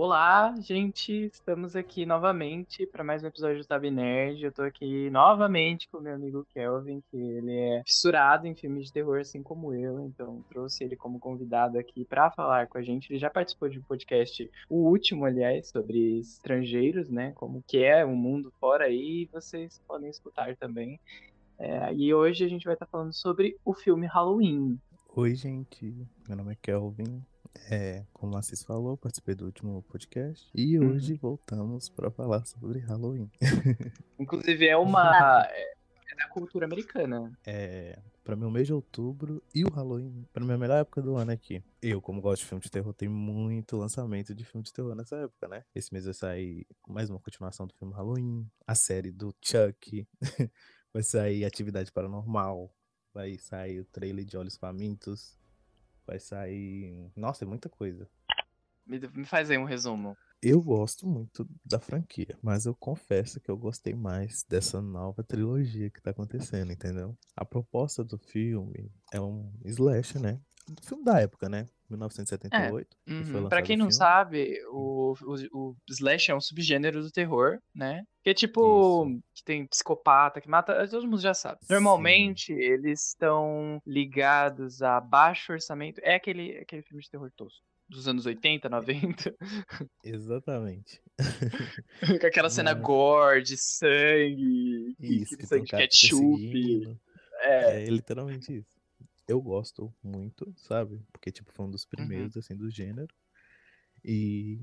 Olá, gente, estamos aqui novamente para mais um episódio do Tab Nerd. Eu tô aqui novamente com meu amigo Kelvin, que ele é fissurado em filmes de terror, assim como eu, então trouxe ele como convidado aqui para falar com a gente. Ele já participou de um podcast, o último, aliás, sobre estrangeiros, né? Como que é o mundo fora aí, vocês podem escutar também. É, e hoje a gente vai estar falando sobre o filme Halloween. Oi, gente. Meu nome é Kelvin. É, como a Assis falou, participei do último podcast e Uhum. hoje voltamos para falar sobre Halloween. Inclusive é uma é, é da cultura americana. É, para mim, o mês de outubro e o Halloween, para mim, é a melhor época do ano aqui. Eu, como gosto de filme de terror, tem muito lançamento de filme de terror nessa época, né? Esse mês vai sair mais uma continuação do filme Halloween, a série do Chuck, vai sair Atividade Paranormal, vai sair o trailer de Olhos Famintos, vai sair. Nossa, é muita coisa. Me, me faz aí um resumo. Eu gosto muito da franquia, mas eu confesso que eu gostei mais dessa nova trilogia que tá acontecendo, entendeu? A proposta do filme é um slash, né? Filme da época, né? 1978. que foi Uhum. Pra quem não filme. sabe, o, o, o Slash é um subgênero do terror, né? Que é tipo, Isso. que tem psicopata que mata, todo mundo já sabe. Sim. Normalmente, eles estão ligados a baixo orçamento. É aquele, aquele filme de terror tosco. Dos anos 80, 90. Exatamente. com aquela cena Mas- gore, de sangue, Isso, sangue de ketchup. É. É literalmente isso. Eu gosto muito, sabe? Porque, tipo, foi um Uhum. dos primeiros, assim, do gênero. E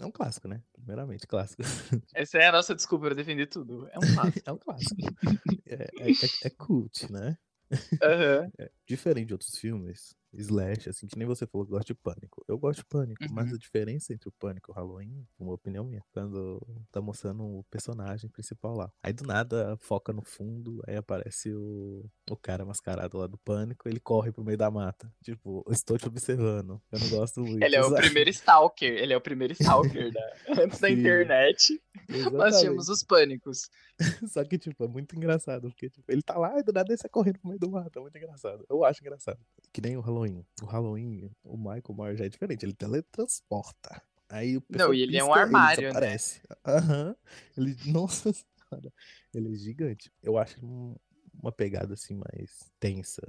é um clássico, né? Primeiramente, clássico. Essa é a nossa desculpa pra defender tudo. É um clássico. É um clássico. É, é, é- é cult, né? Aham. É, diferente de outros filmes, slash, assim, que nem você falou que gosta de pânico. Eu gosto de pânico, mas Uhum. a diferença entre o pânico e o Halloween, uma opinião minha, quando tá mostrando o personagem principal lá. Aí do nada foca no fundo, aí aparece o, o cara mascarado lá do pânico, ele corre pro meio da mata. Tipo, estou te observando. Eu não gosto muito. Ele é o sabe? primeiro stalker. Ele é o primeiro stalker da, antes da internet. Nós tínhamos Exatamente. os pânicos. Só que, tipo, é muito engraçado, porque tipo, ele tá lá e do nada ele sai correndo pro meio do mato. É muito engraçado. Eu acho engraçado. Que nem o Halloween. O Halloween, o Michael Myers já é diferente. Ele teletransporta. Aí o Não, e ele é um armário, né? desaparece. Aham. Ele, nossa senhora. Ele é gigante. Eu acho um- uma pegada assim mais tensa.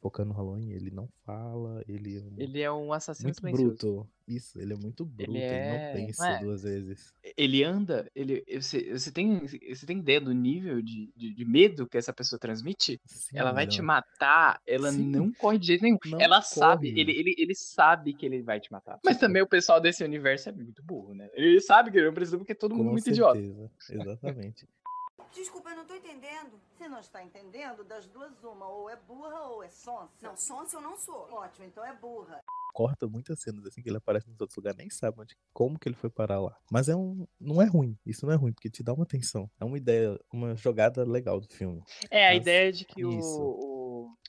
Focando no Halloween, ele não fala, ele é um- Ele é um assassino muito silencioso. bruto. Isso, ele é muito bruto, ele, é- não pensa não é? duas vezes. Ele anda, ele, você, você, tem, você tem ideia do nível de, de, de medo que essa pessoa transmite? Sim, ela vai ele te matar, ela Sim. não corre de jeito nenhum. Não ela sabe, corre. ele, ele, ele sabe que ele vai te matar. Mas Tipo- também o pessoal desse universo é muito burro, né? Ele sabe que ele não precisa porque é todo mundo Com muito idiota. certeza, exatamente. Desculpa, eu não tô entendendo. Se não está entendendo, das duas, uma. Ou é burra ou é sonsa. Não, sonsa eu não sou. Ótimo, então é burra. Corta muitas cenas assim que ele aparece nos outros lugares, nem sabe onde, como que ele foi parar lá. Mas é um. Não é ruim. Isso não é ruim, porque te dá uma tensão. É uma ideia, uma jogada legal do filme. É, a Mas- ideia de que o.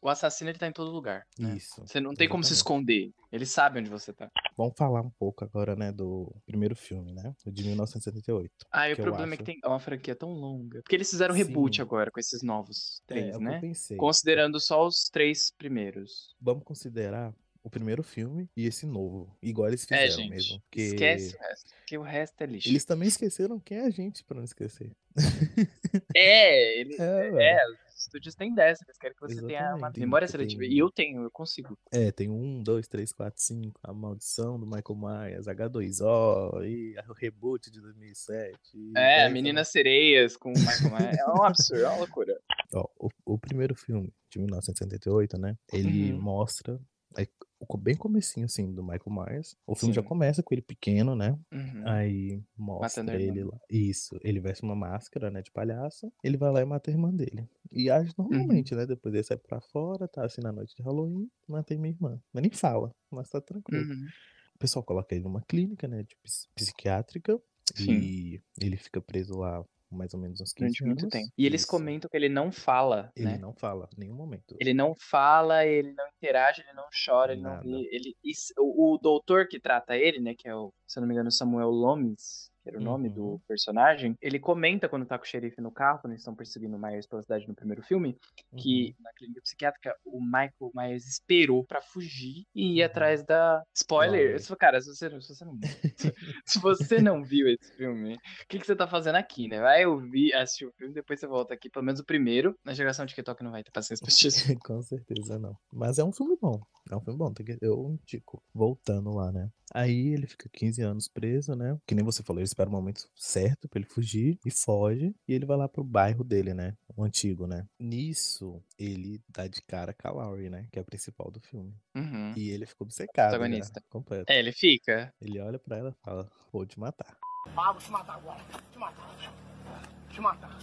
o, assassino ele tá em todo lugar. né? Isso. Você não tem como se esconder. Ele sabe onde você tá. Vamos falar um pouco agora, né, do primeiro filme, né? O de 1978. Ah, e o problema é que acho- tem é uma franquia tão longa. Porque eles fizeram reboot Sim. agora com esses novos É, três, é né? eu pensei. Considerando só os três primeiros. Vamos considerar o primeiro filme e esse novo. Igual eles fizeram É, gente. mesmo. Porque Esquece o resto. Porque o resto é lixo. Eles também esqueceram quem é a gente, pra não esquecer. É, ele... É, é, velho. Os estúdios têm dessa. Eles querem que você tenha uma Exatamente, memória seletiva. tem- E eu tenho, eu consigo. É, tem um, dois, três, quatro, cinco. A Maldição do Michael Myers, H2O, e o reboot de 2007. e É, dez Meninas Sereias com o Michael Myers. É um absurdo, é uma loucura. Ó, o, o primeiro filme, de 1978, né? Ele Uhum. mostra. Bem comecinho, assim, do Michael Myers. O filme já Sim. começa com ele pequeno, né? Uhum. Aí mostra Matando ele lá. Isso. Ele veste uma máscara, né, de palhaço. Ele vai lá e mata a irmã dele. E age normalmente, né? Depois ele sai pra fora, tá assim na noite de Halloween, matei minha irmã. Mas nem fala, mas tá tranquilo. Uhum. O pessoal coloca ele numa clínica, né, de ps- psiquiátrica. Sim. E ele fica preso lá mais ou menos uns 15 Durante muito tempo. E eles Isso. comentam que ele não fala, Ele né? não fala em nenhum momento. Ele não fala, ele não interage, ele não chora, ele Nada. não. Ele, isso- o, o doutor que trata ele, né, que é o, se eu não me engano, Samuel Lomes, que era o nome Uhum. do personagem, ele comenta quando tá com o xerife no carro, quando eles estão perseguindo o Myers pela cidade no primeiro filme, que na clínica psiquiátrica o Michael Myers esperou pra fugir e ir Uhum. atrás da. Spoiler! Isso, Cara, se você, não- se você não se você não viu esse filme, o que, que você tá fazendo aqui, né? Vai ouvir, assistir o filme, depois você volta aqui, pelo menos o primeiro. Na geração de TikTok não vai ter paciência pra assistir isso. Com certeza não. Mas é um filme bom. É um filme bom. Eu indico. Voltando lá, né? Aí ele fica 15 anos preso, né? Que nem você falou, ele espera o momento certo pra ele fugir e foge. E ele vai lá pro bairro dele, né? O antigo, né? Nisso, ele dá de cara com a Laurie, né? Que é a principal do filme. Uhum. E ele ficou obcecado. Protagonista. completo. É, ele fica. Ele olha pra ela e fala: Vou te matar. Ah, vou te matar agora. Te matar. Te matar.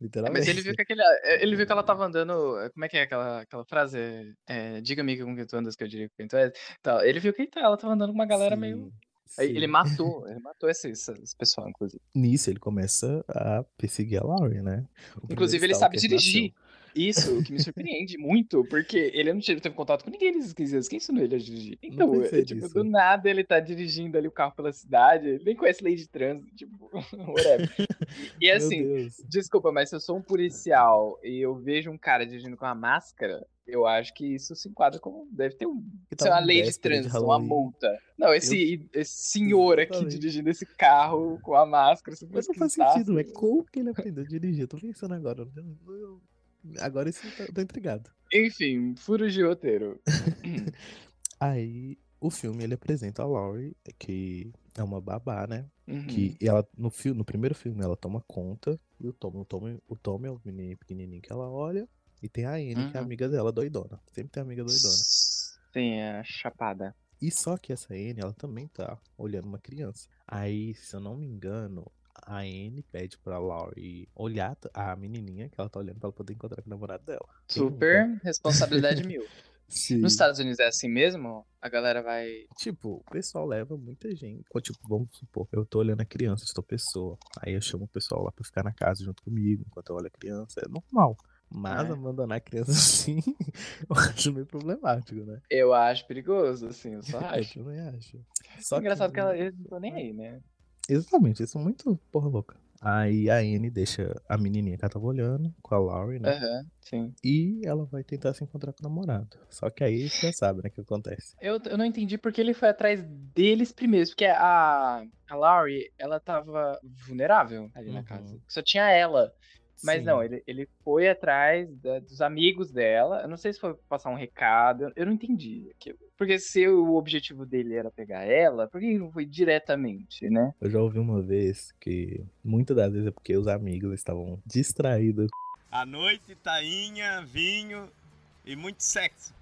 É, Literalmente. mas ele viu que aquele, é, ele viu que ela tava andando. Como é que é aquela, aquela frase? É, Diga-me com quem tu andas que eu diria com quem tu és. Então, ele viu que tá, ela tava andando com uma galera meio. Sim, Ele matou, ele matou esse, esse, pessoal, inclusive. Nisso, ele começa a perseguir a Laurie, né? O Inclusive, ele sabe dirigir. Isso, o que me surpreende muito, porque ele não teve, teve contato com ninguém nesses 15 anos. Quem ensinou ele a dirigir? Então, é, tipo, nisso. do nada ele tá dirigindo ali o carro pela cidade, ele nem conhece lei de trânsito, tipo, whatever. E assim, desculpa, mas se eu sou um policial e eu vejo um cara dirigindo com uma máscara, eu acho que isso se enquadra como. Deve ter um, sei lá, tava uma lei de trânsito, uma multa. Não, esse, esse senhor aqui dirigindo esse carro com a máscara, Mas não faz sentido, é como que ele aprendeu a dirigir? Eu tô pensando agora. eu- eu- Agora isso eu tô, tô intrigado. Enfim, furos de roteiro. Aí o filme ele apresenta a Laurie, que é uma babá, né? Uhum. Que ela, no, filme, no primeiro filme ela toma conta, e o Tom, o Tom, o Tom é o menino pequenininho que ela olha, e tem a Anne, que é Uhum. amiga dela, doidona. Sempre tem amiga doidona. Sim, é chapada. E só que essa Anne, ela também tá olhando uma criança. Aí, se eu não me engano, a Anne pede pra Laurie olhar a menininha que ela tá olhando pra ela poder encontrar com o namorado dela. Super responsabilidade mil. Sim. Nos Estados Unidos é assim mesmo? A galera vai. Tipo, o pessoal leva muita gente. Tipo, vamos supor, eu tô olhando a criança, estou pessoa. Aí eu chamo o pessoal lá pra ficar na casa junto comigo enquanto eu olho a criança. É normal. Mas É. abandonar a criança assim, eu acho meio problemático, né? Eu acho perigoso, assim, eu só Eu acho. também acho. Só Engraçado que, ela, que eles não estão nem aí, né? Exatamente, isso é muito porra louca. Aí a Anne deixa a menininha que ela tava olhando com a Laurie, né? Aham, sim. E ela vai tentar se encontrar com o namorado. Só que aí você já sabe, né, o que acontece. Eu, eu não entendi porque ele foi atrás deles primeiro, porque a, a Laurie, ela tava vulnerável ali na Uhum. casa. Só tinha ela. Mas Sim. não, ele, ele foi atrás da- dos amigos dela. Eu não sei se foi passar um recado. eu- Eu não entendi aquilo. Porque se o objetivo dele era pegar ela, por que não foi diretamente, né? Eu já ouvi uma vez que muitas das vezes é porque os amigos estavam distraídos À noite, tainha, vinho e muito sexo.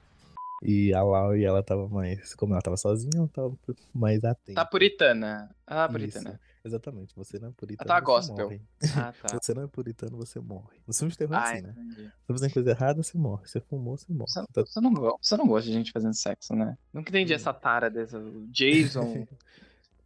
e a Laurie ela tava mais, como ela tava sozinha, ela tava mais atenta. Tá puritana. Ah, Isso, puritana. Exatamente, você não é puritano, tá você gospel. morre. Ah, tá. Você não é puritano, você morre. Filme de terror é Ah, assim, né? entendi. Se você coisa errada, você morre. Se você fumou, você morre. Você, Tá- você não, você não gosta de gente fazendo sexo, né? Nunca entendi essa tara dessa. Jason,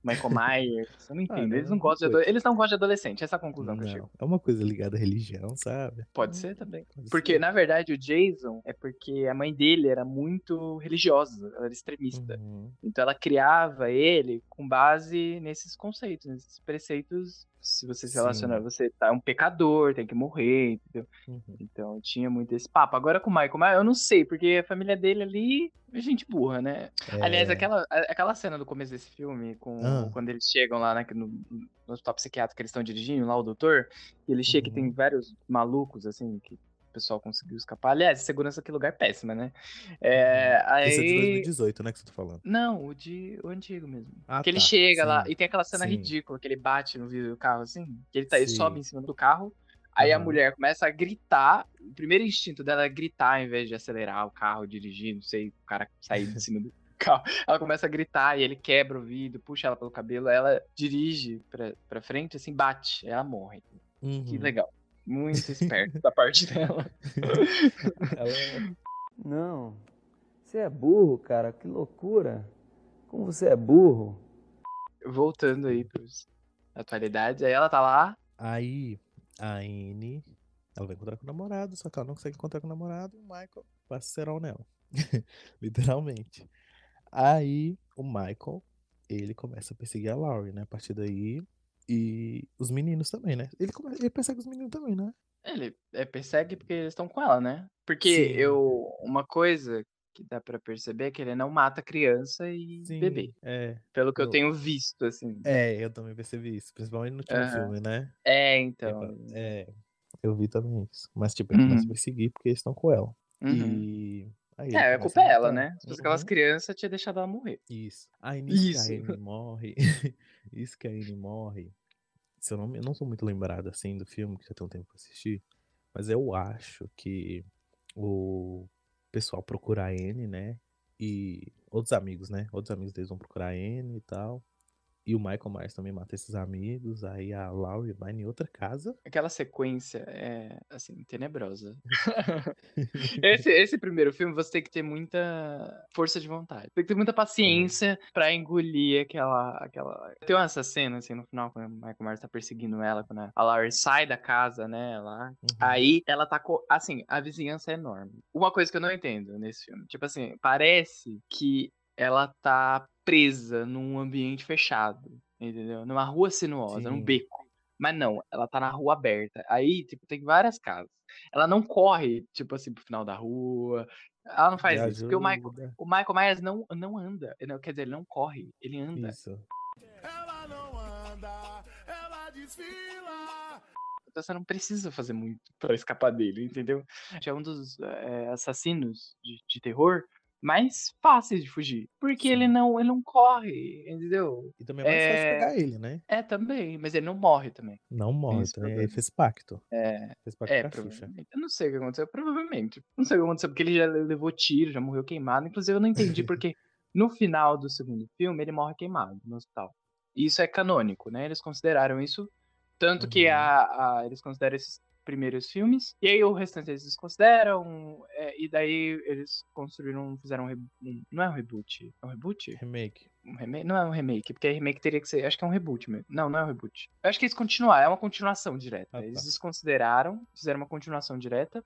Michael Myers. Eu não entendo. não, eles, não não gostam de eles não gostam de adolescente. Essa é a conclusão que eu chego. Não, é uma coisa ligada à religião, sabe? Pode ser também. Pode Porque, ser. na verdade, o Jason é porque a mãe dele era muito religiosa, ela era extremista. Uhum. Então ela criava ele com base nesses conceitos, nesses preceitos. Se você se Sim. relaciona, você tá um pecador, tem que morrer, entendeu? Uhum. Então tinha muito esse papo. Agora com o Michael Myers, eu não sei, porque a família dele ali é gente burra, né? Aliás, É, aquela, a- aquela cena do começo desse filme, com, Ah. quando eles chegam lá na- no, no hospital psiquiátrico que eles estão dirigindo, lá o doutor, e ele chega e tem Uhum. vários malucos, assim, que o pessoal conseguiu escapar. Aliás, segurança que lugar é péssima, né? É, Esse é de aí... 2018, né, que você tá falando. Não, o de o antigo mesmo. Ah, que ele tá, chega lá sim, e tem aquela cena sim. ridícula que ele bate no vidro do carro assim, que ele, tá, ele sobe em cima do carro, aí a mulher começa a gritar. O primeiro instinto dela é gritar ao invés de acelerar o carro, dirigir, não sei, o cara sair de cima do carro. Ela começa a gritar e ele quebra o vidro, puxa ela pelo cabelo, ela dirige pra, pra frente, assim, bate, ela morre. Que Uhum. legal. Muito esperto da parte dela. Ela- Não. Você é burro, cara. Que loucura. Como você é burro. Voltando aí pros atualidades, aí ela tá lá. Aí a Anne, ela vai encontrar com o namorado, só que ela não consegue encontrar com o namorado e o Michael passa a ser o nela. Literalmente. Aí o Michael, ele começa a perseguir a Laurie, né? A partir daí. E os meninos também, né? Ele, come... ele persegue os meninos também, né? Ele é, persegue porque eles estão com ela, né? Porque Sim. eu. Uma coisa que dá pra perceber é que ele não mata criança e Sim. bebê. É. Pelo que eu Eu- tenho visto, assim. É, eu também percebi isso. Principalmente no último Aham. filme, né? É, então. É. Eu vi também isso. Mas, tipo, ele começa a Uhum. perseguir porque eles estão com ela. Uhum. E. Aí É, a culpa é ela, né? Se fosse aquelas Uhum. crianças, tinha deixado ela morrer. Isso. Aí nisso Isso. que a Anne morre. isso que a Anne morre. Se eu, não, eu não sou muito lembrado assim do filme, que já tem um tempo que assisti. Mas eu acho que o pessoal procura a Anne, né? E outros amigos, né? Outros amigos deles vão procurar a Anne e tal. E o Michael Myers também mata esses amigos. Aí a Laurie vai em outra casa. Aquela sequência é, assim, tenebrosa. esse, esse primeiro filme você tem que ter muita força de vontade. Tem que ter muita paciência pra engolir aquela. aquela... Tem essa cena, assim, no final, quando o Michael Myers tá perseguindo ela, quando a Laurie sai da casa, né, lá. Uhum. Aí ela tá. co- Assim, a vizinhança é enorme. Uma coisa que eu não entendo nesse filme. Tipo assim, parece que ela tá presa num ambiente fechado. Entendeu? Numa rua sinuosa, num Sim. beco. Mas não, ela tá na rua aberta. Aí, tipo, tem várias casas. Ela não corre, tipo assim, pro final da rua. Ela não faz Me isso. Porque o Michael, ajuda. o Michael Myers não, não anda. Não, quer dizer, ele não corre. Ele anda. Isso. Ela não anda, ela desfila. Então você não precisa fazer muito pra escapar dele, entendeu? É um dos eh, assassinos de, de terror mais fáceis de fugir. Porque ele Sim. não, ele não corre, entendeu? E também é mais fácil É. pegar ele, né? É também, mas ele não morre também. Não morre, também. Ele fez pacto. É, Fez pacto é, provavelmente. Eu não sei o que aconteceu, provavelmente. Não sei o que aconteceu, porque ele já levou tiro, já morreu queimado. Inclusive, eu não entendi porque no final do segundo filme ele morre queimado no hospital. E Isso é canônico, né? Eles consideraram isso. Tanto que Uhum. a, a- eles consideram esses primeiros filmes. E aí o restante eles desconsideram. é, e daí eles construíram, fizeram um, um- Não é um reboot. É um reboot? Remake. Um remake? Não é um remake, porque remake teria que ser. Acho que é um reboot mesmo. Não, não é um reboot. Eu acho que eles continuaram, é uma continuação direta. Ah, tá. Eles desconsideraram, fizeram uma continuação direta.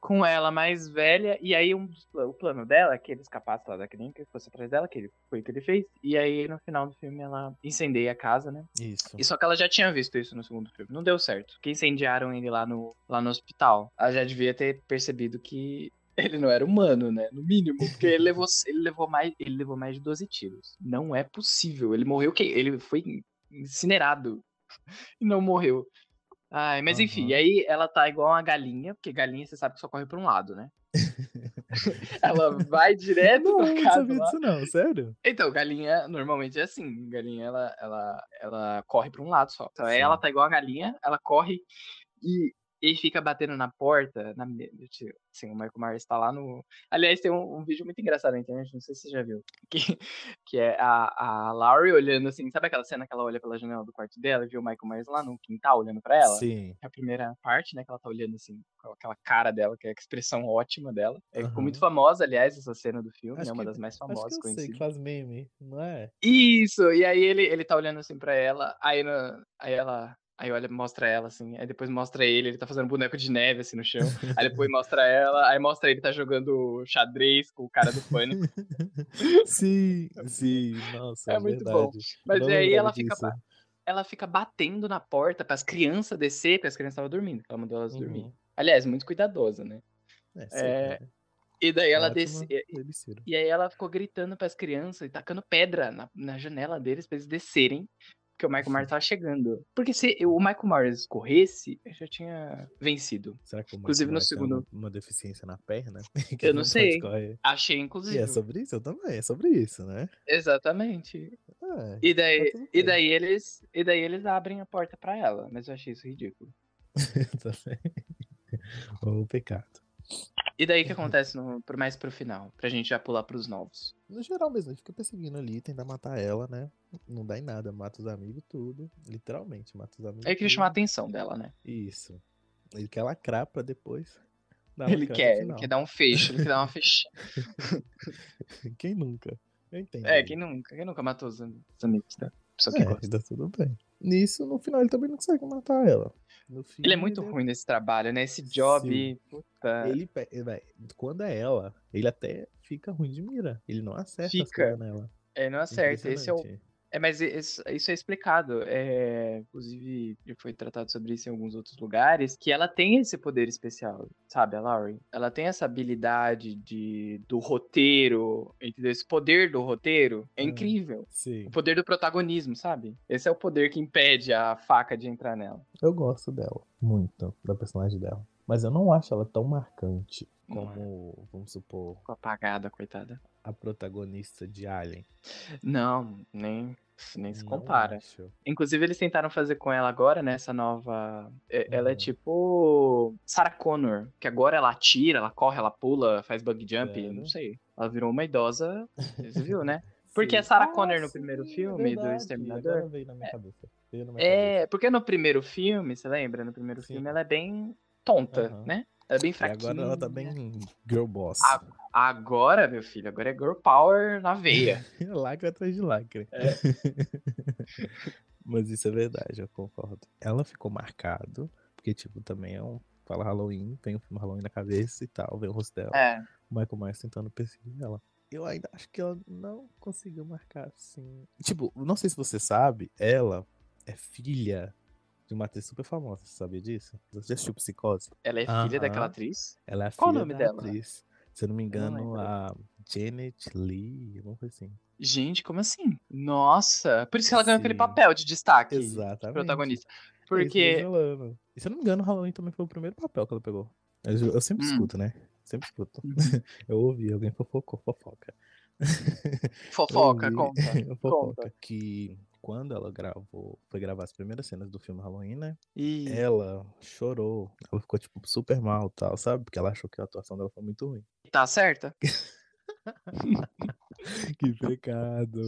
Com ela mais velha, e aí um dos o plano dela é que ele escapasse lá da clínica, que fosse atrás dela, que ele, foi o que ele fez. E aí no final do filme ela incendeia a casa, né? Isso. E só que ela já tinha visto isso no segundo filme. Não deu certo. Porque incendiaram ele lá no, lá no hospital. Ela já devia ter percebido que ele não era humano, né? No mínimo. Porque ele levou, ele levou, mais, ele levou mais de 12 tiros. Não é possível. Ele morreu que Ele foi incinerado. E não morreu. Ai, mas enfim, Aham. e aí ela tá igual uma galinha, porque galinha você sabe que só corre pra um lado, né? ela vai direto Não, pra eu não casa sabia lá. disso não, sério? Então, galinha normalmente é assim. Galinha, ela, ela, ela corre pra um lado só. Então, aí ela tá igual a galinha, ela corre e ele fica batendo na porta. Na, eu- assim, o Michael Myers tá lá no. Aliás, tem um, um vídeo muito engraçado na internet, não sei se você já viu. Que, que é a, a Laurie olhando assim. Sabe aquela cena que ela olha pela janela do quarto dela e vê o Michael Myers lá no quintal olhando pra ela? Sim. É a primeira parte, né? Que ela tá olhando assim, com aquela cara dela, que é a expressão ótima dela. É, ficou muito famosa, aliás, essa cena do filme, Acho é uma que- das mais Acho que famosas eu sei conhecidas. que faz meme, não é? Isso! E aí ele, ele tá olhando assim pra ela, aí, no- aí ela. Aí olha, mostra ela assim, aí depois mostra ele, ele tá fazendo boneco de neve assim no chão. Aí depois mostra ela, aí mostra ele tá jogando xadrez com o cara do pânico. sim, sim, nossa, É é, muito verdade. bom. Mas Não aí ela fica, disso. ela fica batendo na porta pras crianças descer, porque as crianças estavam dormindo. Ela mandou elas dormir. Uhum. Aliás, muito cuidadosa, né? É, É, sempre, né? E daí ela Ótima desce. e- aí ela ficou gritando pras crianças e tacando pedra na, na janela deles pra eles descerem. Porque o Michael Myers tava chegando. Porque se o Michael Myers corresse, eu já tinha vencido. Será que o Inclusive, Michael no Myers tem segundo- uma, uma deficiência na perna? Que Eu não sei. Achei, E inclusive. é sobre isso? Eu também, é sobre isso, né? Exatamente. É, E daí, Tá e daí eles. E daí eles abrem a porta pra ela. Mas eu achei isso ridículo. também. o pecado. E daí o que acontece no, mais pro final? Pra gente já pular pros novos. No geral mesmo, ele fica perseguindo ali, tenta matar ela, né? Não dá em nada, mata os amigos, tudo. Literalmente, mata os amigos. Aí queria tudo. chamar a atenção dela, né? Isso. Ele quer lacrar pra depois. Ele quer, ele quer dar um fecho, ele quer dar uma fecha. Quem nunca? Eu entendo. É, quem nunca? Quem nunca matou os, am- os amigos da pessoa que É, gosta? tá tudo bem. Nisso, no final, ele também não consegue matar ela. Ele é muito ruim nesse trabalho, né? Esse job. Ele, ele vai- quando é ela, ele até fica ruim de mira. Ele não acerta Fica. nela. É, não acerta. Esse é o. É, mas isso, é explicado. É, inclusive, já foi tratado sobre isso em alguns outros lugares, que ela tem esse poder especial, sabe, a Laurie? Ela tem essa habilidade de, do roteiro, entendeu? Esse poder do roteiro é Hum. incrível. Sim. O poder do protagonismo, sabe? Esse é o poder que impede a faca de entrar nela. Eu gosto dela, muito, da personagem dela. Mas eu não acho ela tão marcante É. como, vamos supor, Ficou apagada, coitada. a protagonista de Alien. Não, nem, nem se compara. Inclusive, eles tentaram fazer com ela agora, nessa nova. é- Ela é Uhum. tipo. Sarah Connor, que agora ela atira, ela corre, ela pula, faz bug jump, Sério? não sei. Ela virou uma idosa, você viu, né? Porque a Sarah Connor no primeiro filme do Exterminador- é veio na minha cabeça. Veio na minha É, porque no primeiro filme, você lembra? No primeiro Sim. filme ela é bem tonta, Aham. né? Ela é bem cabeça. E fraquinha. agora ela tá bem girl boss. Ah. Agora, meu filho, agora é girl power na veia. lacre atrás de lacre. É. Mas isso é verdade, eu concordo. Ela ficou marcado, porque, tipo, também é um. Fala Halloween, vem o filme Halloween na cabeça e tal, vem o rosto dela. É. O Michael Myers tentando perseguir ela. Eu ainda acho que ela não conseguiu marcar assim. Tipo, não sei se você sabe, ela é filha de uma atriz super famosa, você sabia disso? Você já assistiu Psicose? Ela é filha daquela atriz? Ela é a Qual o filha nome da dela? atriz. Se eu não me engano, lembro. a Janet Lee, alguma coisa assim. Gente, como assim? Nossa, por isso que ela ganhou aquele Sim. papel de destaque. de Exatamente. protagonista. É Porque. E se eu não me engano, o Halloween também foi o primeiro papel que ela pegou. Eu, eu sempre Hum. escuto, né? Sempre escuto. Uhum. eu ouvi, alguém fofocou, fofoca. Fofoca, ouvi, conta. fofoca. conta. Que quando ela gravou, foi gravar as primeiras cenas do filme Halloween, né? E Ela chorou. Ela ficou, tipo, super mal e tal, sabe? Porque ela achou que a atuação dela foi muito ruim. tá certa? Que pecado.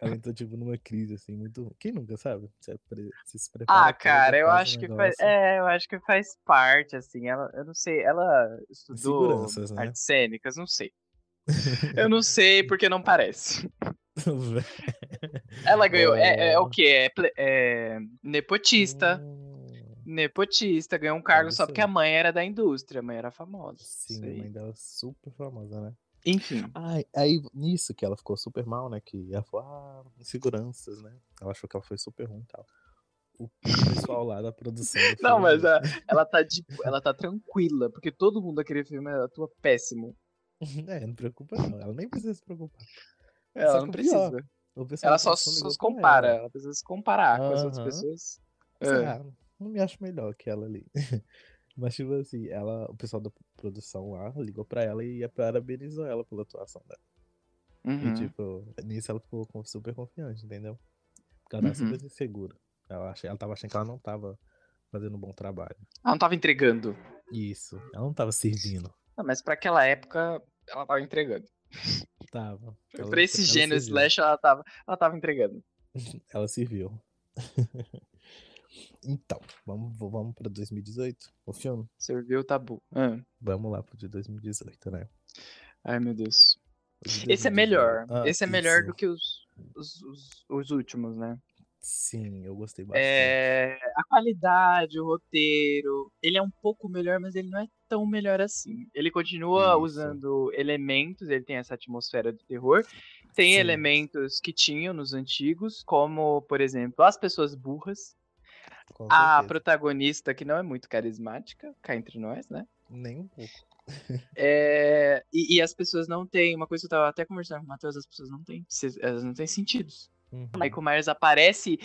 ela entrou, tipo, numa crise, assim, muito. Quem nunca, sabe? Você, pre- você se prepara Ah, cara, eu um acho que faz. É, eu acho que faz parte, assim. Ela, eu não sei, ela estudou né? artes cênicas, não sei. Eu não sei porque não parece. Ela ganhou. É, é o Oh. quê? É, é nepotista. Hum, Nepotista, ganhou um cargo só porque a mãe era da indústria, a mãe era famosa. Sim, a mãe dela é super famosa, né? Enfim. Ai, aí, nisso que ela ficou super mal, né? Que ela falou, ah, inseguranças, né? Ela achou que ela foi super ruim e tal. O pessoal lá da produção. Não, mas a- ela tá de, ela tá tranquila, porque todo mundo daquele filme atua péssimo. É, não preocupa não. Ela nem precisa se preocupar. Ela Só não pior, precisa. Ela só, só se compara. ela. Ela precisa se comparar com as outras pessoas. É. lá, não me acho melhor que ela ali. Mas, tipo assim, ela, o pessoal da produção lá ligou pra ela e parabenizou ela pela atuação dela. Uhum. E, tipo, nisso ela ficou super confiante, entendeu? Porque ela tava Uhum. super insegura. Ela, ach- ela tava achando que ela não tava fazendo um bom trabalho. Ela não tava entregando. Isso. Ela não tava servindo. Não, mas pra aquela época, ela tava entregando. Tava. Ela- pra esse gênero serviu. slash, ela tava, ela tava entregando. Ela serviu. então, vamos, vamos pra 2018, o filme? Serviu o tabu. Ah. Vamos lá pro de 2018, né? Ai, meu Deus. Esse é 2018. melhor. Ah, Esse é melhor isso. do que os, os, os, os últimos, né? Sim, eu gostei bastante. É, a qualidade, o roteiro, ele é um pouco melhor, mas ele não é tão melhor assim. Ele continua Isso. usando elementos, ele tem essa atmosfera de terror. Tem Sim. elementos que tinham nos antigos, como, por exemplo, as pessoas burras. A protagonista, que não é muito carismática, cá entre nós, né? Nem um pouco. É, e, e as pessoas não têm, uma coisa que eu tava até conversando com o Matheus, as pessoas não têm, elas não têm sentidos. Uhum. Michael Myers aparece,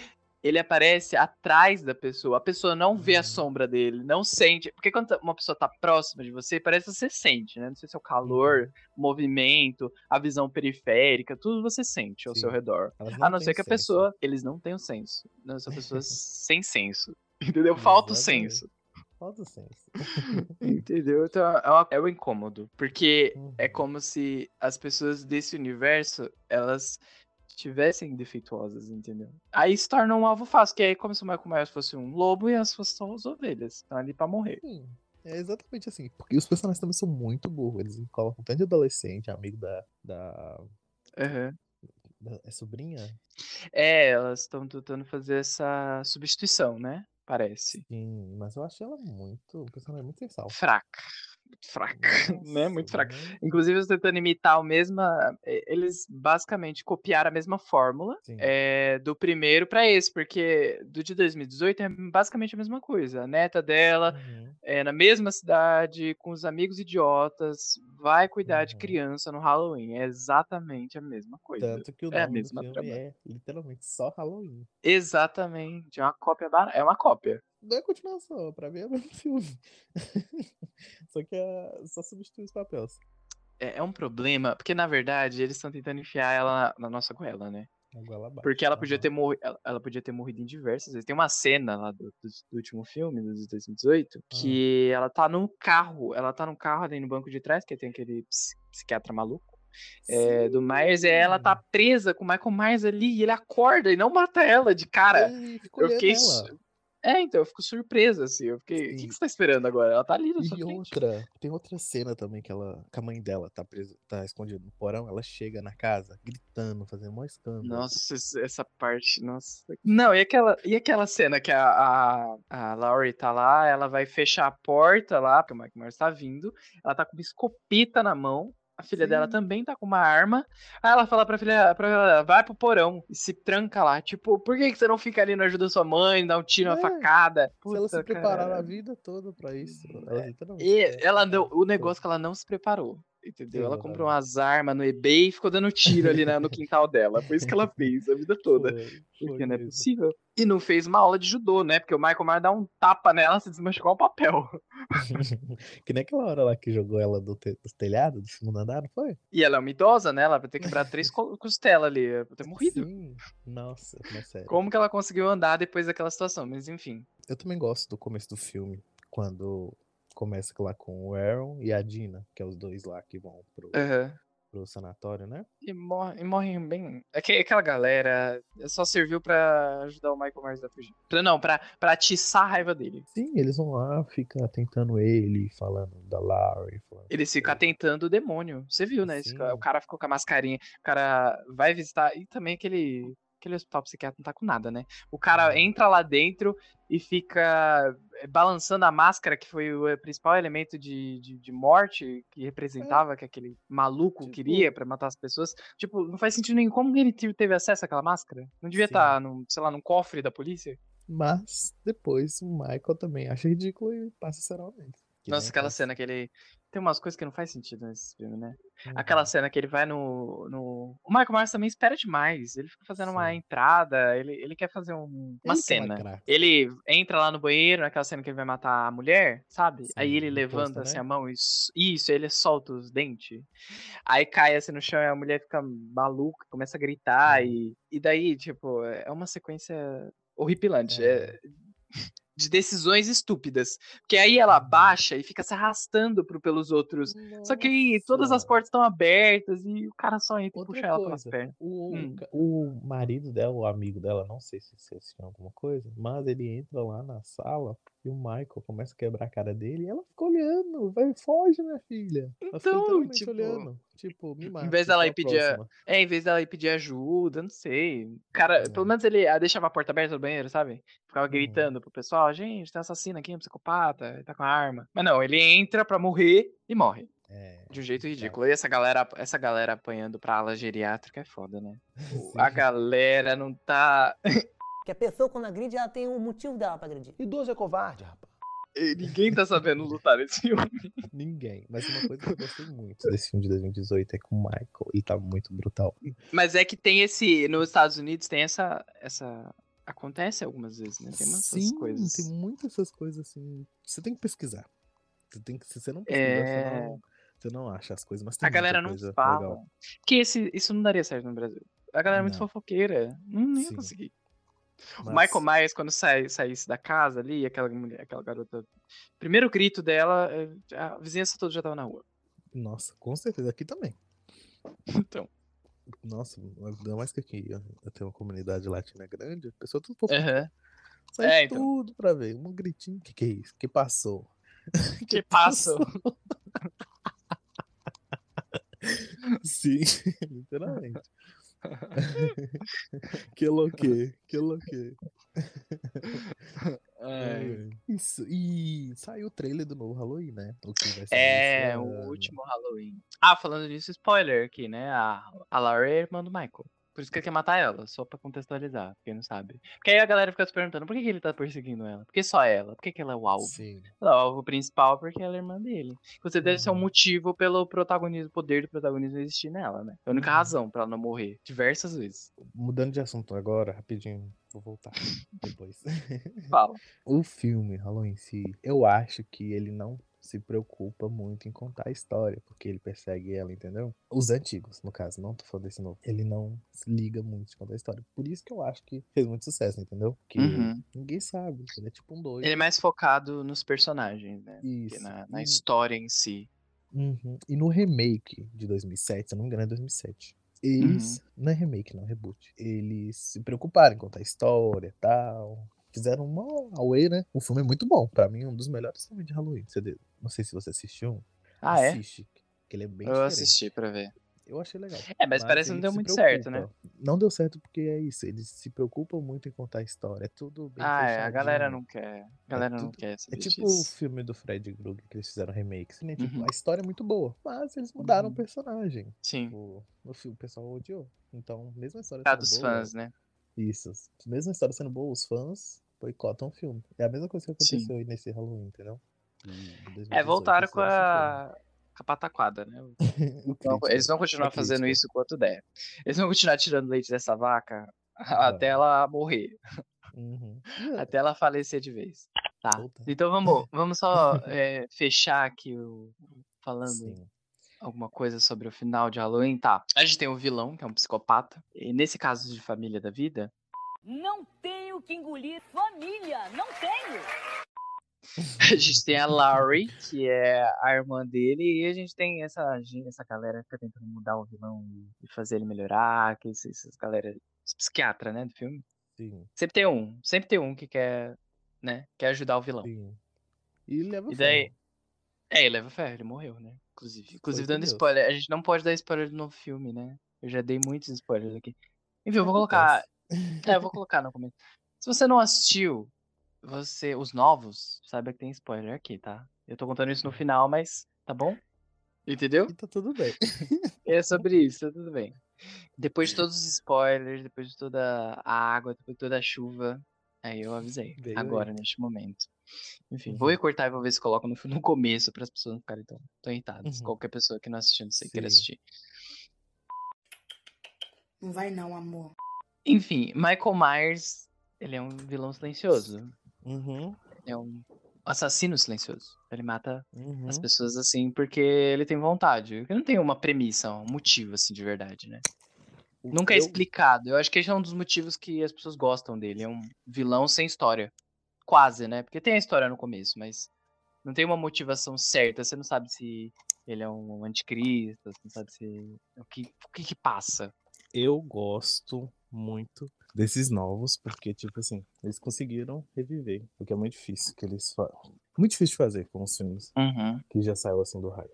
ele aparece atrás da pessoa. A pessoa não vê a Uhum. sombra dele, não sente. Porque quando uma pessoa tá próxima de você, parece que você sente, né? Não sei se é o calor, Uhum. o movimento, a visão periférica, tudo você sente ao Sim. seu redor. Elas A não têm ser que a senso. pessoa, eles não tenham senso. Não são pessoas sem senso. Entendeu? Falta o senso. Falta o senso. Entendeu? Então é, uma- é o incômodo. Porque é Uhum. como se as pessoas desse universo, elas estivessem defeituosas, entendeu? Aí se torna um alvo fácil, que é como se o Michael Myers fosse um lobo e as fossem só as ovelhas. Estão ali pra morrer. Sim, é exatamente assim. Porque os personagens também são muito burros. Eles colocam tanto de adolescente, amigo da. da, da- é sobrinha? É, elas estão tentando fazer essa substituição, né? Parece. Sim, mas eu achei ela muito. O personagem muito sem sal. Fraca. fraca, né? Muito fraca. Inclusive, eles tentando imitar o mesma. eh, Eles basicamente copiaram a mesma fórmula eh, do primeiro pra esse, porque do de 2018 é basicamente a mesma coisa. A neta dela Uhum. é na mesma cidade, com os amigos idiotas, vai cuidar de Uhum. criança no Halloween. É exatamente a mesma coisa. Tanto que o É a nome do mesma filme trama. é literalmente só Halloween. Exatamente. É uma cópia barata. É uma cópia. Não é continuação, pra mim é o mesmo filme. Só que é só substitui os papéis. É, é um problema, porque na verdade eles estão tentando enfiar ela na, na nossa goela, né? Goela abaixo. Porque ela podia ter morrido. Ela, ela podia ter morrido em diversas vezes. Tem uma cena lá do, do, do último filme, de 2018, Ah. que ela tá num carro. Ela tá num carro ali no banco de trás, que tem aquele ps- psiquiatra maluco. é, do Myers, e ela tá presa com o Michael Myers ali, e ele acorda e não mata ela de cara. Ele Eu fiquei. É, então, eu fico surpresa, assim. Eu fiquei. O que, que você tá esperando agora? Ela tá ali na sua E outra, tem outra cena também que ela, que a mãe dela tá presa, tá escondida no porão, ela chega na casa gritando, fazendo maior escândalo. Nossa, essa parte, nossa. Não, e aquela, e aquela cena que a, a, a Laurie tá lá, ela vai fechar a porta lá, porque o Mike Myers tá vindo, ela tá com uma escopeta na mão, a filha dela Sim. também tá com uma arma, aí ela fala pra filha, pra ela, vai pro porão e se tranca lá, tipo, por que, que você não fica ali não ajuda sua mãe, dá um tiro, uma É, facada? Se ela se Puta, prepararam a vida toda pra isso. Ela literalmente E é- ela não, o foi. negócio é que ela não se preparou. Entendeu? Ela comprou umas armas no eBay e ficou dando tiro ali na- no quintal dela. Foi isso que ela fez a vida toda. Foi, Porque não é possível. E não fez uma aula de judô, né? Porque o Michael Myers dá um tapa nela, se desmancha igual um papel. que nem aquela hora lá que jogou ela do, te- do telhado, do segundo andar, não foi? E ela é uma idosa, né? Ela vai ter quebrado três co- costelas ali, vai ter morrido. Sim. Nossa, mas sério. Como que ela conseguiu andar depois daquela situação? Mas enfim. Eu também gosto do começo do filme, quando começa lá com o Aaron e a Dina, que é os dois lá que vão pro, Aham. pro sanatório, né? E, morre, e morrem bem. É que aquela galera só serviu pra ajudar o Michael Myers a fugir. Pra, não, pra, pra atiçar a raiva dele. Sim, eles vão lá, fica tentando ele, falando da Laurie, falando Eles ficam atentando o demônio. Você viu, né? Sim. O cara ficou com a mascarinha. O cara vai visitar. E também aquele. Aquele hospital psiquiátrico não tá com nada, né? O cara entra lá dentro e fica eh, balançando a máscara, que foi o eh, principal elemento de, de, de morte que representava que aquele maluco Tipo- queria pra matar as pessoas. Tipo, não faz sentido nenhum. Como ele te- teve acesso àquela máscara? Não devia estar, num, sei lá, num cofre da polícia? Mas depois o Michael também acha ridículo e passa a ser realmente. Que Nossa, aquela aquelas- cena que ele. Tem umas coisas que não faz sentido nesse filme, né? Uhum. Aquela cena que ele vai no, no. O Michael Myers também espera demais. Ele fica fazendo uma Sim. entrada, ele, ele quer fazer um- uma Ele uma cena. Ele entra lá no banheiro, naquela cena que ele vai matar a mulher, sabe? Aí Sim, ele no levanta pôster, assim né? a mão e. Isso, ele solta os dentes. Aí cai assim no chão e a mulher fica maluca, começa a gritar. Sim. E, e daí, tipo, é uma sequência horripilante. É. é- de decisões estúpidas. Porque aí ela baixa e fica se arrastando pro, pelos outros. Só que aí todas as Nossa. portas estão abertas e o cara só entra e Outra puxa ela pelas coisa, pernas. o, Hum. o marido dela, o amigo dela, não sei se se assistiu alguma coisa, mas ele entra lá na sala e o Michael começa a quebrar a cara dele e ela fica olhando, vai, foge, minha filha. Ela Então, tipo, olhando, tipo, me mata. vez dela ir a pedir a-. É, em vez dela ir pedir ajuda, não sei. Cara, É. pelo menos ele ah, deixava a porta aberta do banheiro, sabe? Ficava Uhum. gritando pro pessoal, gente, tem um assassino aqui, um psicopata, ele tá com a arma. Mas não, ele entra pra morrer e morre. É, De um jeito ridículo. E essa galera, essa galera apanhando pra ala geriátrica é foda, né? Sim. A galera não tá. Que a pessoa, quando agride, ela tem um motivo dela pra agredir. Idoso é covarde, rapaz. Ninguém tá sabendo lutar nesse filme. Ninguém. Mas uma coisa que eu gostei muito desse filme de 2018 é que o Michael, ele tá muito brutal. Mas é que tem esse. Nos Estados Unidos tem essa. essa acontece algumas vezes, né? Tem umas essas Sim, coisas. tem muitas essas coisas assim. Você tem que pesquisar. Você tem que, se você não pesquisar, você, É. não, você não acha as coisas. Mas tem A galera não fala. legal. Porque esse, isso não daria certo no Brasil. A galera é muito fofoqueira. Não ia Sim. O Michael Myers, quando sai, saísse da casa ali, aquela mulher, aquela garota. Primeiro grito dela, eh, a vizinhança toda já tava na rua. Nossa, com certeza. Aqui também. Então. Nossa, ainda mais que aqui eu tenho uma comunidade latina grande, a pessoa tudo fofoca. Aham. Sai É, então. tudo pra ver. Um gritinho. O que, que é isso? que passou? Que passa. Sim, literalmente. que louque, que louque. É, Isso. E saiu o trailer do novo Halloween, né? É o último Halloween. Ah, falando disso, spoiler aqui, né? A, a Laura é irmã do Michael. Por isso que ele quer matar ela, só pra contextualizar, quem não sabe. Porque aí a galera fica se perguntando, por que, que ele tá perseguindo ela? Por que só ela? Por que, que ela é o alvo? Sim. Ela é o alvo principal porque ela é irmã dele. Você deve ser um Uhum. motivo pelo protagonismo, poder do protagonismo existir nela, né? É a única Uhum. razão pra ela não morrer. Diversas vezes. Mudando de assunto agora, rapidinho. Vou voltar depois. Fala. o filme Halloween em si, eu acho que ele não se preocupa muito em contar a história, porque ele persegue ela, entendeu? Os antigos, no caso, não tô falando desse novo. Ele não se liga muito de contar a história. Por isso que eu acho que fez muito sucesso, entendeu? Porque Uhum. ninguém sabe. Ele é tipo um doido. Ele é mais focado nos personagens, né? Isso. na, na história em si. Uhum. E no remake de 2007, se eu não me engano é 2007. Eles, Uhum. não é remake não, é reboot. Eles se preocuparam em contar a história e tal. Fizeram uma away, né? O filme é muito bom. Pra mim, é um dos melhores filmes de Halloween. Você de- Não sei se você assistiu. Ah, é? Assiste. Que ele é bem Eu diferente. assisti pra ver. Eu achei legal. É, mas parece que não deu muito certo, né? Não deu certo porque é isso. Eles se preocupam muito em contar a história. É tudo bem Ah, é, a galera não quer. A galera não tudo- quer É tipo o filme do Fred Krueger que eles fizeram remake. Né? Tipo, Uhum. a história é muito boa, mas eles mudaram Uhum. o personagem. Sim. O, no filme, o pessoal odiou. Então, mesmo a história Ah, sendo dos boa, fãs, né? Isso. Mesmo a história sendo boa, os fãs boicotam o filme. É a mesma coisa que Sim. aconteceu aí nesse Halloween, entendeu? Em É, 2018 voltaram com fizeram a, com a pataquada, né? Então, crítico, eles vão continuar a fazendo crítica. isso quanto der. Eles vão continuar tirando leite dessa vaca até Vai. ela morrer, Uhum. Até ela falecer de vez. Tá. Voltando. Então vamos, vamos só é, fechar aqui o falando Sim. alguma coisa sobre o final de Halloween. Tá. A gente tem o vilão, que é um psicopata. E nesse caso de família da vida, Não tenho que engolir família, não tenho. a gente tem a Laurie, que é a irmã dele, e a gente tem essa, essa galera que fica tentando mudar o vilão e fazer ele melhorar, que esses, essas galera, os psiquiatra, né, do filme. Sim, Sempre tem um, sempre tem um que quer, né, quer ajudar o vilão. sim. E leva E daí- ferro. É, ele leva ferro, ele morreu, né? Inclusive, inclusive dando Deus. spoiler, a gente não pode dar spoiler do novo filme, né? Eu já dei muitos spoilers aqui. Enfim, eu vou colocar, é, eu vou colocar no comentário. Se você não assistiu, você, os novos, saiba que tem spoiler aqui, tá? Eu tô contando isso no final, mas tá bom? Entendeu? E tá tudo bem. É sobre isso, tá tudo bem. Depois de todos os spoilers, depois de toda a água, depois de toda a chuva, aí eu avisei. Veio agora, aí. neste momento. Enfim, Uhum. vou recortar e vou ver se coloco no, no começo para as pessoas não ficarem tão, tão irritadas. Uhum. Qualquer pessoa que não assistiu, não sei, queira assistir. Não vai não, amor. Enfim, Michael Myers, ele é um vilão silencioso. Uhum, É um assassino silencioso. Ele mata uhum. as pessoas assim porque ele tem vontade. Ele não tem uma premissa, um motivo assim de verdade, né? O- Nunca é eu- explicado. Eu acho que esse é um dos motivos que as pessoas gostam dele. É um vilão sem história. Quase, né? Porque tem a história no começo, mas não tem uma motivação certa. Você não sabe se ele é um anticristo, você não sabe se. O que, o que, que passa. eu gosto muito desses novos, porque, tipo assim, eles conseguiram reviver, o que é muito difícil que eles fa... Muito difícil de fazer com os filmes Uhum. que já saiu assim do hype.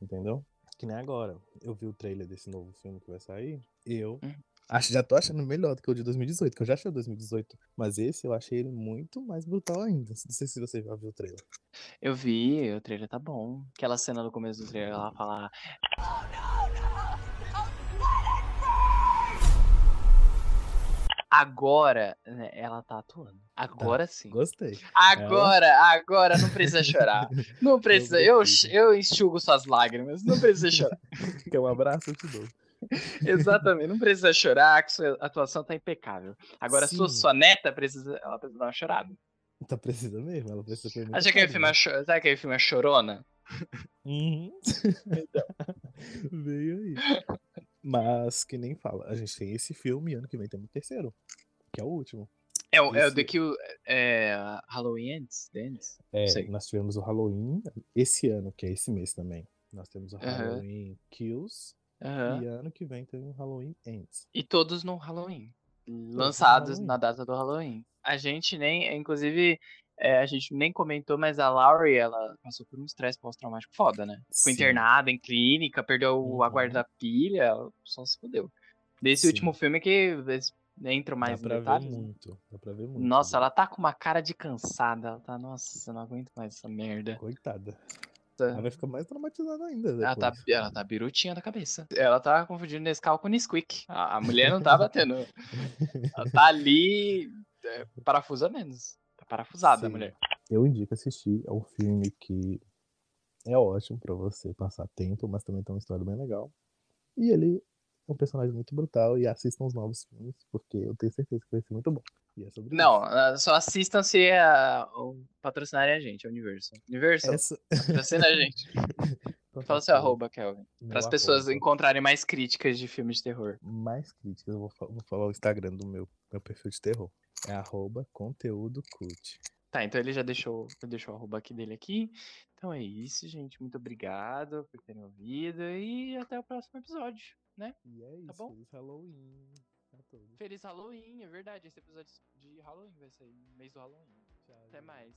Entendeu? Que nem agora. Eu vi o trailer desse novo filme que vai sair. Eu Hum. acho, já tô achando melhor do que o de 2018, que eu já achei o 2018. Mas esse eu achei ele muito mais brutal ainda. Não sei se você já viu o trailer. Eu vi, o trailer tá bom. Aquela cena do começo do trailer, ela fala. Agora, né, ela tá atuando. Agora sim. Gostei. Agora, agora não precisa chorar. Não precisa. Eu, eu enxugo suas lágrimas. Não precisa chorar. Quer um abraço? Eu te dou. Exatamente. Não precisa chorar, que sua atuação tá impecável. Agora, sua, Sim. sua neta precisa. Ela precisa dar uma chorada. Tá precisando mesmo, ela precisa ter Acha que aquele filme é, cho- sabe aquele filme é chorona? Uhum. Veio aí. Mas, que nem fala, a gente tem esse filme e ano que vem temos o terceiro, que é o último. É o, é o Esse- The Kill. É, Halloween Ends? Ends? É, Sei. nós tivemos o Halloween esse ano, que é esse mês também. Nós temos o. Halloween Kills e ano que vem tem o Halloween Ends. E todos no Halloween. Lançados Halloween. na data do Halloween. A gente nem, inclusive, é, a gente nem comentou, mas a Laurie, ela passou por um estresse pós-traumático foda, né? Ficou Sim. internada em clínica, perdeu o- a Uhum. guarda da pilha, ela só se fudeu. Desse Sim. último filme que entro mais Dá em detalhes. né? muito. Dá pra ver muito. Nossa, sobre ela tá com uma cara de cansada. Ela tá, nossa, eu não aguento mais essa merda. Coitada. Tá- Ela vai ficar mais traumatizada ainda. Ela tá, ela tá birutinha da cabeça. Ela tá confundindo Nescau com Nesquik. A, a mulher não tá batendo. Ela tá ali. É, parafusa menos. Parafusada a Sim. mulher. Eu indico assistir. É um filme que é ótimo pra você passar tempo, mas também tem uma história bem legal. E ele é um personagem muito brutal. E assistam os novos filmes, porque eu tenho certeza que vai ser muito bom. E é sobre Não, ah, só assistam se a, o patrocinarem a gente, a Universal. Universal, Essa... patrocina a gente. Fala seu arroba, Kelvin. Para as pessoas arroba. encontrarem mais críticas de filmes de terror. mais críticas, eu vou, vou falar o Instagram do meu, meu perfil de terror. É arroba conteúdo cult. Tá, então ele já deixou, deixou o arroba aqui dele aqui. Então é isso, gente. Muito obrigado por terem ouvido e até o próximo episódio, né? E é isso, Tá bom? feliz Halloween a todos. Feliz Halloween, é verdade. Esse episódio de Halloween vai sair mês do Halloween. Tchau, Até gente. mais.